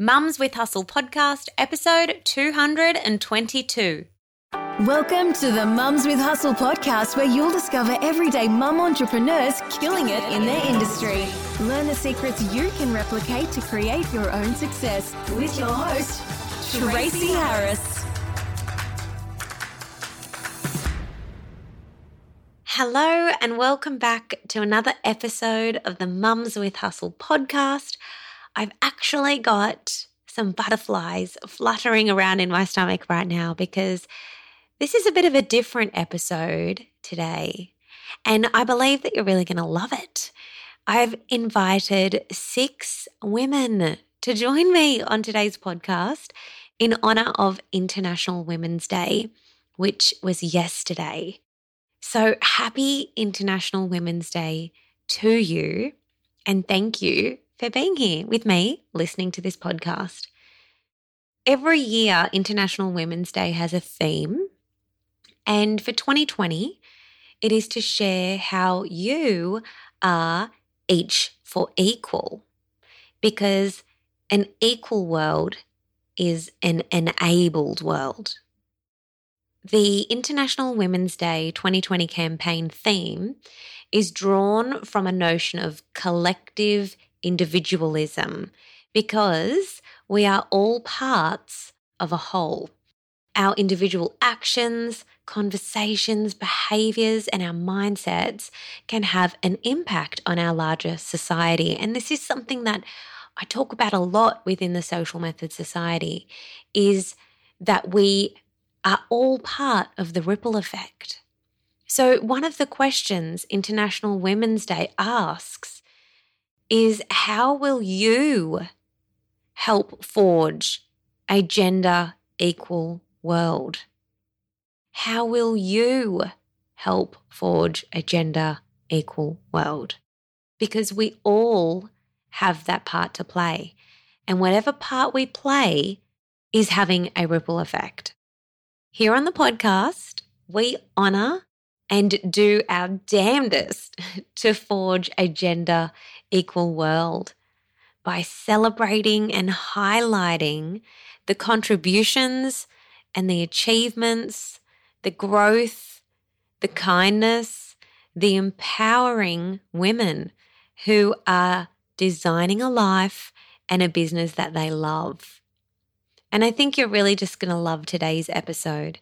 Mums with Hustle podcast, episode 222. Welcome to the Mums with Hustle podcast, where you'll discover everyday mum entrepreneurs killing it in their industry. Learn the secrets you can replicate to create your own success with your host, Tracy Harris. Hello, and welcome back to another episode of the Mums with Hustle podcast. I've actually got some butterflies fluttering around in my stomach right now because this is a bit of a different episode today. And I believe that you're really going to love it. I've invited six women to join me on today's podcast in honor of International Women's Day, which was yesterday. So happy International Women's Day to you. And thank you for being here with me listening to this podcast. Every year, International Women's Day has a theme. And for 2020, it is to share how you are each for equal. Because an equal world is an enabled world. The International Women's Day 2020 campaign theme is drawn from a notion of collective individualism because we are all parts of a whole. Our individual actions, conversations, behaviors, and our mindsets can have an impact on our larger society. And this is something that I talk about a lot within the social method society is that we are all part of the ripple effect. So, one of the questions International Women's Day asks is how will you help forge a gender equal world? How will you help forge a gender equal world? Because we all have that part to play. And whatever part we play is having a ripple effect. Here on the podcast, we honor and do our damnedest to forge a gender equal world by celebrating and highlighting the contributions and the achievements, the growth, the kindness, the empowering women who are designing a life and a business that they love. And I think you're really just going to love today's episode.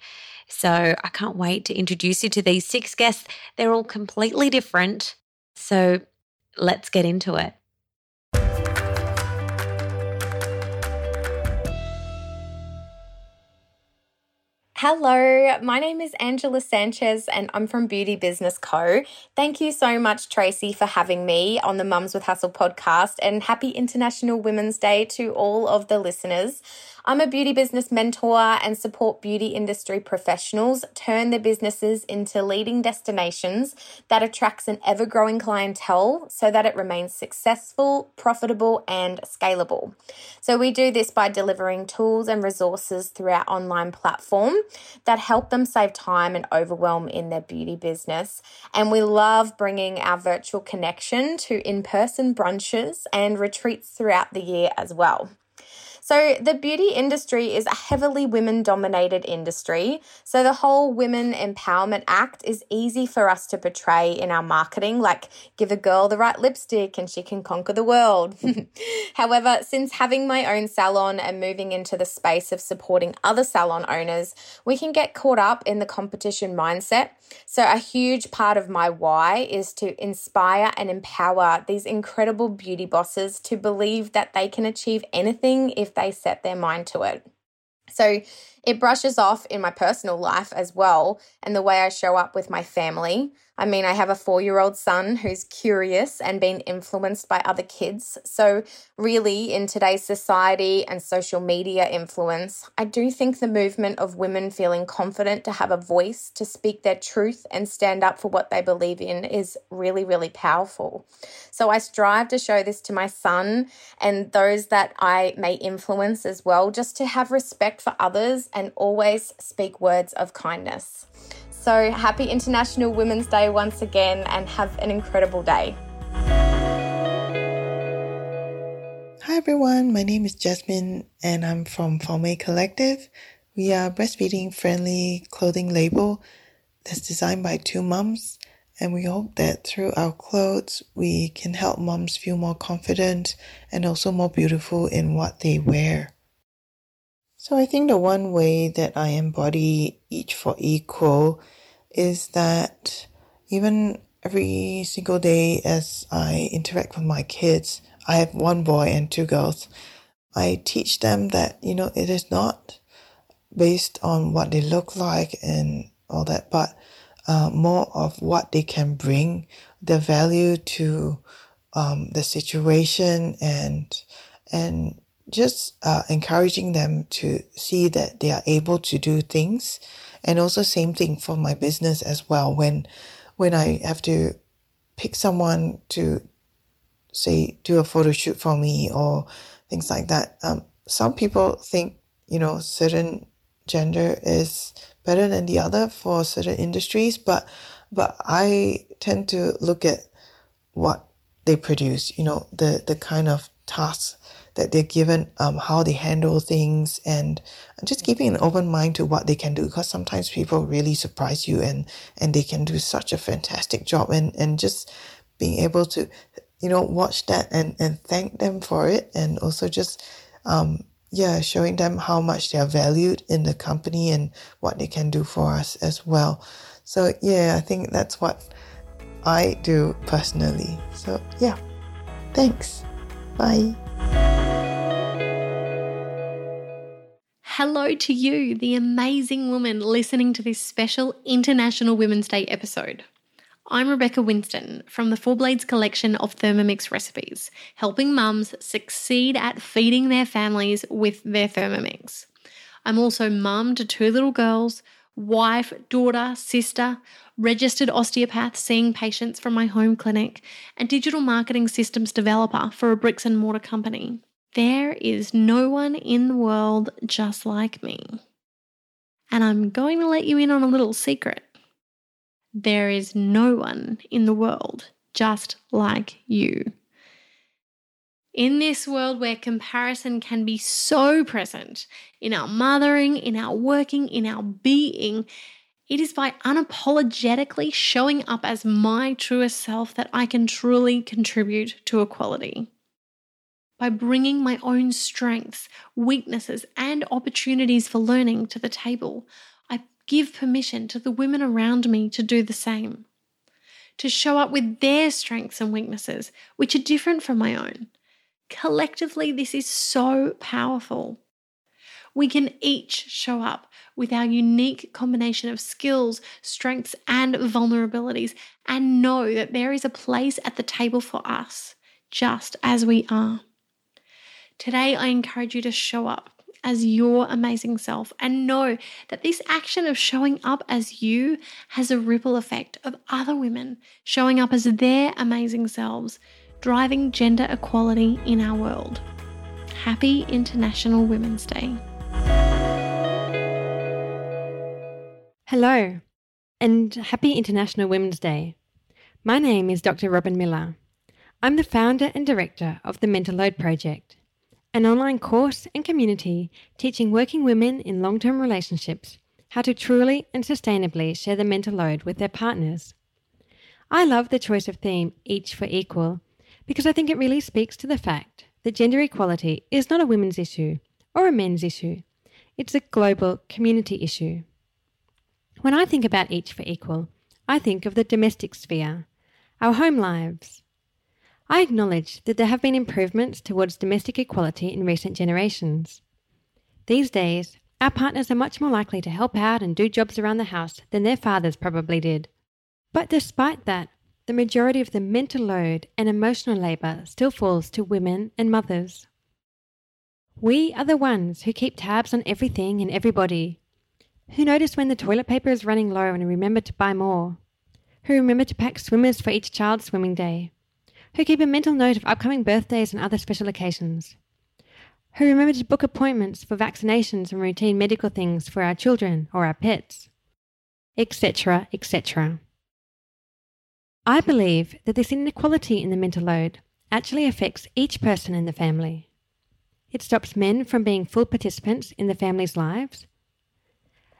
So I can't wait to introduce you to these six guests. They're all completely different. So let's get into it. Hello, my name is Angela Sanchez and I'm from Beauty Business Co. Thank you so much, Tracy, for having me on the Mums with Hustle podcast and happy International Women's Day to all of the listeners. I'm a beauty business mentor and support beauty industry professionals turn their businesses into leading destinations that attracts an ever growing clientele so that it remains successful, profitable, and scalable. So we do this by delivering tools and resources through our online platform that help them save time and overwhelm in their beauty business. And we love bringing our virtual connection to in person brunches and retreats throughout the year as well. So, the beauty industry is a heavily women dominated industry. So, the whole Women Empowerment Act is easy for us to portray in our marketing, like give a girl the right lipstick and she can conquer the world. However, since having my own salon and moving into the space of supporting other salon owners, we can get caught up in the competition mindset. So, a huge part of my why is to inspire and empower these incredible beauty bosses to believe that they can achieve anything if they set their mind to it. So it brushes off in my personal life as well and the way I show up with my family. I mean, I have a four year old son who's curious and been influenced by other kids. So, really, in today's society and social media influence, I do think the movement of women feeling confident to have a voice, to speak their truth, and stand up for what they believe in is really, really powerful. So, I strive to show this to my son and those that I may influence as well, just to have respect for others and always speak words of kindness. So happy International Women's Day once again and have an incredible day. Hi everyone, my name is Jasmine and I'm from Forme Collective. We are breastfeeding friendly clothing label that's designed by two moms and we hope that through our clothes we can help moms feel more confident and also more beautiful in what they wear. So I think the one way that I embody each for equal is that even every single day as I interact with my kids, I have one boy and two girls. I teach them that, you know, it is not based on what they look like and all that, but uh, more of what they can bring, the value to um, the situation and and just uh, encouraging them to see that they are able to do things and also same thing for my business as well when when i have to pick someone to say do a photo shoot for me or things like that. Um, some people think you know certain gender is better than the other for certain industries, but but I tend to look at what they produce. You know the the kind of tasks that they're given, um, how they handle things, and just keeping an open mind to what they can do. Because sometimes people really surprise you, and and they can do such a fantastic job, and and just being able to you know, watch that and, and thank them for it. And also just, um, yeah, showing them how much they are valued in the company and what they can do for us as well. So, yeah, I think that's what I do personally. So, yeah, thanks. Bye. Hello to you, the amazing woman listening to this special International Women's Day episode. I'm Rebecca Winston from the Four Blades collection of Thermomix recipes, helping mums succeed at feeding their families with their Thermomix. I'm also mum to two little girls, wife, daughter, sister, registered osteopath seeing patients from my home clinic, and digital marketing systems developer for a bricks and mortar company. There is no one in the world just like me. And I'm going to let you in on a little secret. There is no one in the world just like you. In this world where comparison can be so present in our mothering, in our working, in our being, it is by unapologetically showing up as my truest self that I can truly contribute to equality. By bringing my own strengths, weaknesses, and opportunities for learning to the table, I give permission to the women around me to do the same, to show up with their strengths and weaknesses, which are different from my own. Collectively, this is so powerful. We can each show up with our unique combination of skills, strengths, and vulnerabilities, and know that there is a place at the table for us, just as we are. Today, I encourage you to show up as your amazing self and know that this action of showing up as you has a ripple effect of other women showing up as their amazing selves, driving gender equality in our world. Happy International Women's Day. Hello, and happy International Women's Day. My name is Dr. Robin Miller. I'm the founder and director of the Mental Load Project an online course and community teaching working women in long term relationships how to truly and sustainably share the mental load with their partners. I love the choice of theme, Each for Equal, because I think it really speaks to the fact that gender equality is not a women's issue or a men's issue, it's a global community issue. When I think about Each for Equal, I think of the domestic sphere, our home lives, I acknowledge that there have been improvements towards domestic equality in recent generations. These days, our partners are much more likely to help out and do jobs around the house than their fathers probably did. But despite that, the majority of the mental load and emotional labour still falls to women and mothers. We are the ones who keep tabs on everything and everybody, who notice when the toilet paper is running low and remember to buy more, who remember to pack swimmers for each child's swimming day, who keep a mental note of upcoming birthdays and other special occasions, who remember to book appointments for vaccinations and routine medical things for our children or our pets, etc., etc. I believe that this inequality in the mental load actually affects each person in the family, it stops men from being full participants in the family's lives.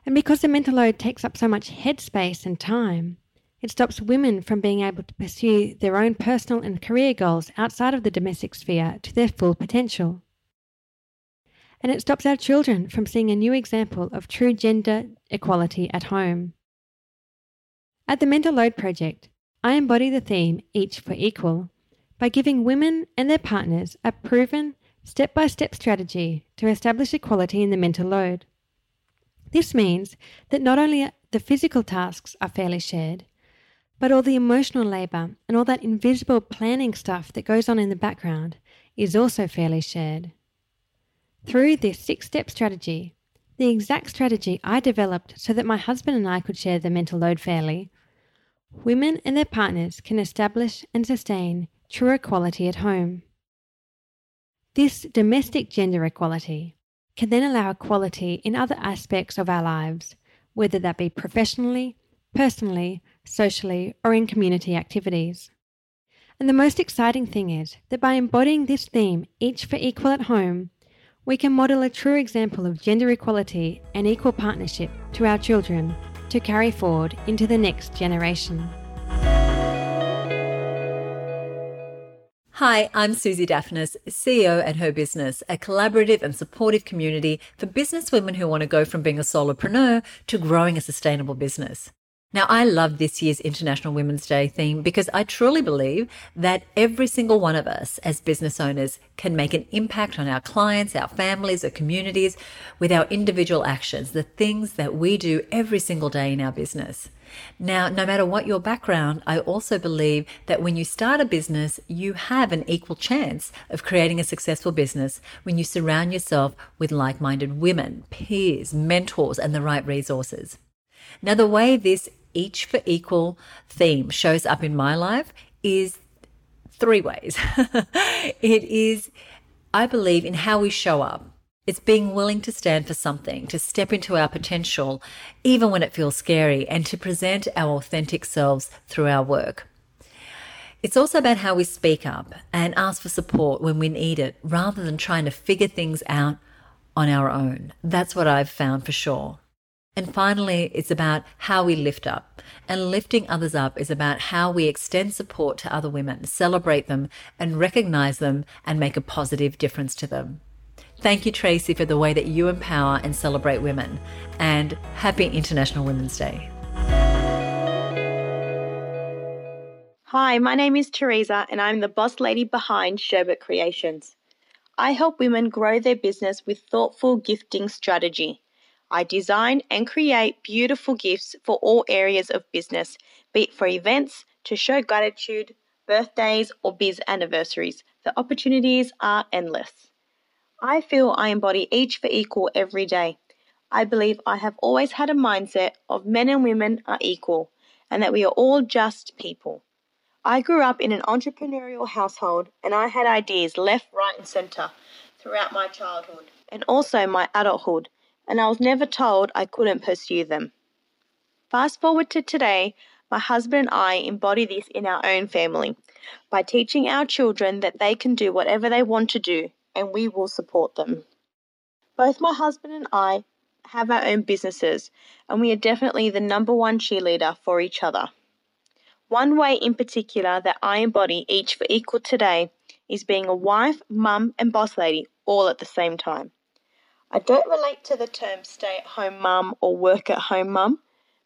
And because the mental load takes up so much headspace and time, it stops women from being able to pursue their own personal and career goals outside of the domestic sphere to their full potential. And it stops our children from seeing a new example of true gender equality at home. At the Mental Load Project, I embody the theme Each for Equal by giving women and their partners a proven, step by step strategy to establish equality in the mental load. This means that not only the physical tasks are fairly shared, but all the emotional labour and all that invisible planning stuff that goes on in the background is also fairly shared. Through this six step strategy, the exact strategy I developed so that my husband and I could share the mental load fairly, women and their partners can establish and sustain true equality at home. This domestic gender equality can then allow equality in other aspects of our lives, whether that be professionally, personally, socially, or in community activities. And the most exciting thing is that by embodying this theme, each for equal at home, we can model a true example of gender equality and equal partnership to our children to carry forward into the next generation. Hi, I'm Suzi Dafnis, CEO at Her Business, a collaborative and supportive community for business women who want to go from being a solopreneur to growing a sustainable business. Now, I love this year's International Women's Day theme because I truly believe that every single one of us as business owners can make an impact on our clients, our families, our communities with our individual actions, the things that we do every single day in our business. Now, no matter what your background, I also believe that when you start a business, you have an equal chance of creating a successful business when you surround yourself with like minded women, peers, mentors, and the right resources. Now, the way this each for equal theme shows up in my life is three ways. it is, I believe, in how we show up it's being willing to stand for something, to step into our potential, even when it feels scary, and to present our authentic selves through our work. It's also about how we speak up and ask for support when we need it, rather than trying to figure things out on our own. That's what I've found for sure. And finally, it's about how we lift up. And lifting others up is about how we extend support to other women, celebrate them, and recognize them and make a positive difference to them. Thank you, Tracy, for the way that you empower and celebrate women. And happy International Women's Day. Hi, my name is Teresa, and I'm the boss lady behind Sherbet Creations. I help women grow their business with thoughtful gifting strategy. I design and create beautiful gifts for all areas of business, be it for events, to show gratitude, birthdays, or biz anniversaries. The opportunities are endless. I feel I embody each for equal every day. I believe I have always had a mindset of men and women are equal and that we are all just people. I grew up in an entrepreneurial household and I had ideas left, right, and centre throughout my childhood and also my adulthood, and I was never told I couldn't pursue them. Fast forward to today, my husband and I embody this in our own family by teaching our children that they can do whatever they want to do and we will support them. Both my husband and I have our own businesses, and we are definitely the number one cheerleader for each other. One way in particular that I embody each for equal today is being a wife, mum, and boss lady all at the same time. I don't relate to the term stay at home mum or work at home mum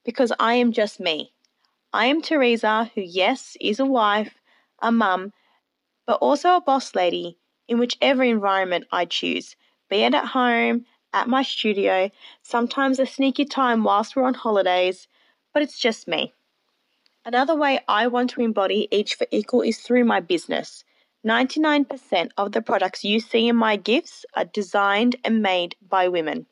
because I am just me. I am Teresa, who, yes, is a wife, a mum, but also a boss lady in whichever environment I choose, be it at home, at my studio, sometimes a sneaky time whilst we're on holidays, but it's just me. Another way I want to embody each for equal is through my business. 99% of the products you see in my gifts are designed and made by women.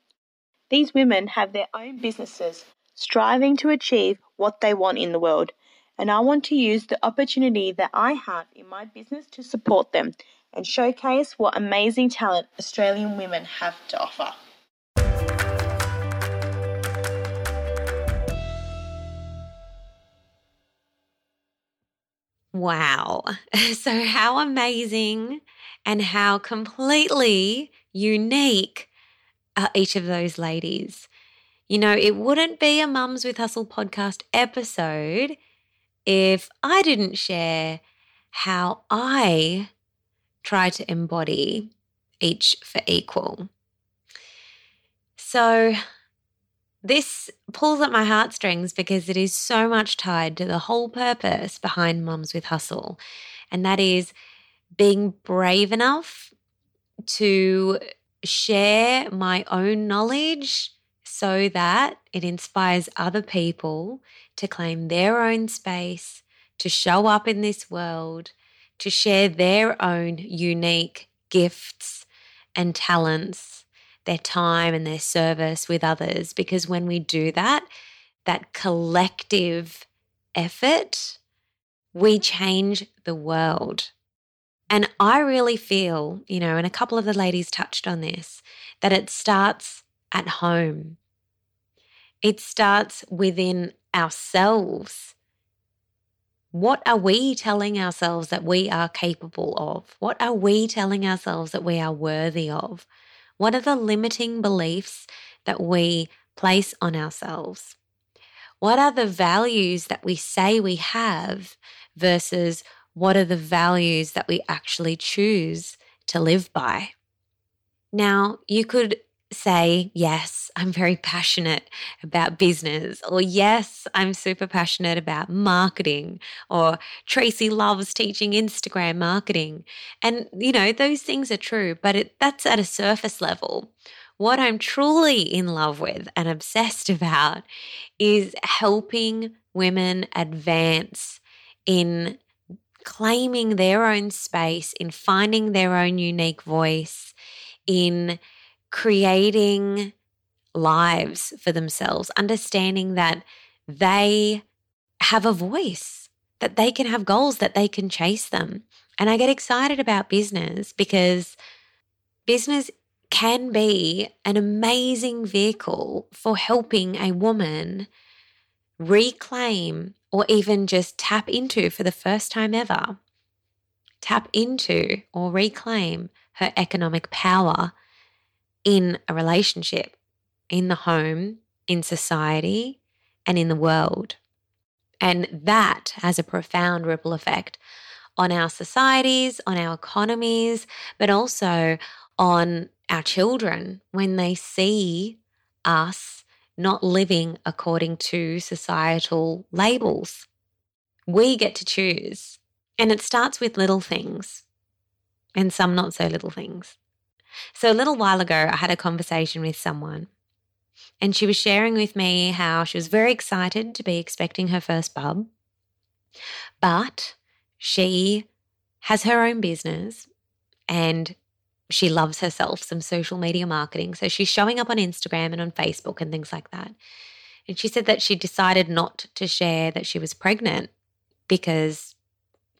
These women have their own businesses, striving to achieve what they want in the world, and I want to use the opportunity that I have in my business to support them and showcase what amazing talent Australian women have to offer. Wow. So, how amazing and how completely unique are each of those ladies. You know, it wouldn't be a Mums with Hustle podcast episode if I didn't share how I try to embody each for equal. So, this pulls at my heartstrings because it is so much tied to the whole purpose behind Mums with Hustle, and that is being brave enough to share my own knowledge so that it inspires other people to claim their own space, to show up in this world, to share their own unique gifts and talents, their time and their service with others. Because when we do that, that collective effort, we change the world. And I really feel, you know, and a couple of the ladies touched on this, that it starts at home. It starts within ourselves. What are we telling ourselves that we are capable of? What are we telling ourselves that we are worthy of? What are the limiting beliefs that we place on ourselves? What are the values that we say we have versus what are the values that we actually choose to live by? Now, you could say, Yes, I'm very passionate about business, or Yes, I'm super passionate about marketing, or Tracy loves teaching Instagram marketing. And, you know, those things are true, but it, that's at a surface level. What I'm truly in love with and obsessed about is helping women advance in claiming their own space, in finding their own unique voice, in creating lives for themselves, understanding that they have a voice, that they can have goals, that they can chase them. And I get excited about business because business can be an amazing vehicle for helping a woman reclaim or even just tap into for the first time ever, tap into or reclaim her economic power in a relationship, in the home, in society, and in the world. And that has a profound ripple effect on our societies, on our economies, but also on our children when they see us not living according to societal labels. We get to choose. And it starts with little things and some not so little things. So, a little while ago, I had a conversation with someone, and she was sharing with me how she was very excited to be expecting her first bub, but she has her own business and she loves herself some social media marketing. So, she's showing up on Instagram and on Facebook and things like that. And she said that she decided not to share that she was pregnant because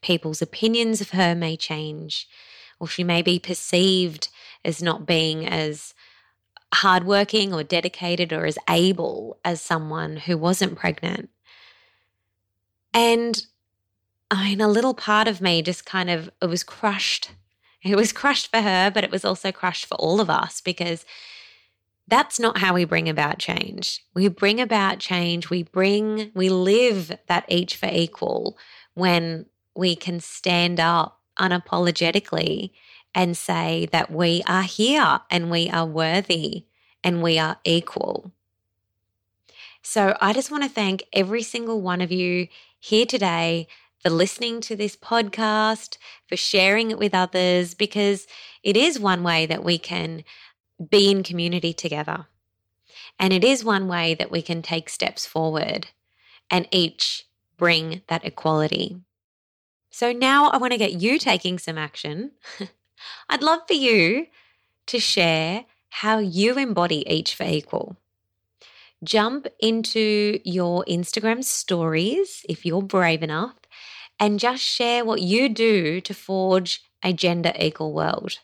people's opinions of her may change or she may be perceived as not being as hardworking or dedicated or as able as someone who wasn't pregnant. And I mean, a little part of me just kind of, it was crushed. It was crushed for her, but it was also crushed for all of us because that's not how we bring about change. We bring about change, we bring, we live that each for equal when we can stand up unapologetically and say that we are here and we are worthy and we are equal. So I just want to thank every single one of you here today for listening to this podcast, for sharing it with others, because it is one way that we can be in community together. And it is one way that we can take steps forward and each bring that equality. So now I want to get you taking some action I'd love for you to share how you embody each for equal. Jump into your Instagram stories if you're brave enough and just share what you do to forge a gender equal world.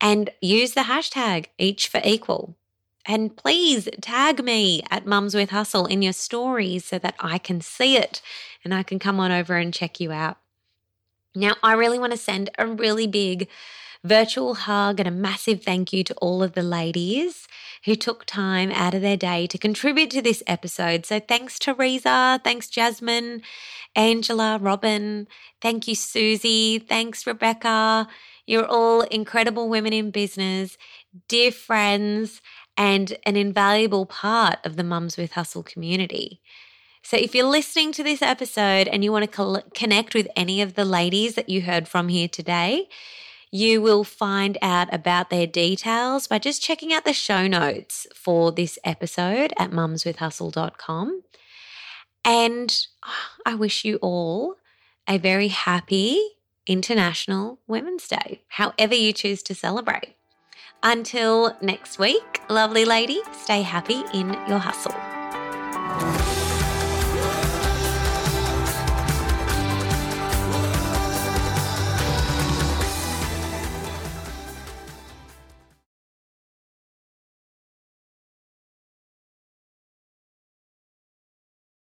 And use the hashtag each for equal. And please tag me at Mums with Hustle in your stories so that I can see it and I can come on over and check you out. Now, I really want to send a really big virtual hug and a massive thank you to all of the ladies who took time out of their day to contribute to this episode. So thanks, Teresa. Thanks, Jasmine, Angela, Robin. Thank you, Suzi. Thanks, Rebecca. You're all incredible women in business, dear friends, and an invaluable part of the Mums with Hustle community. So, if you're listening to this episode and you want to connect with any of the ladies that you heard from here today, you will find out about their details by just checking out the show notes for this episode at mumswithhustle.com. And ah, I wish you all a very happy International Women's Day, however you choose to celebrate. Until next week, lovely lady, stay happy in your hustle.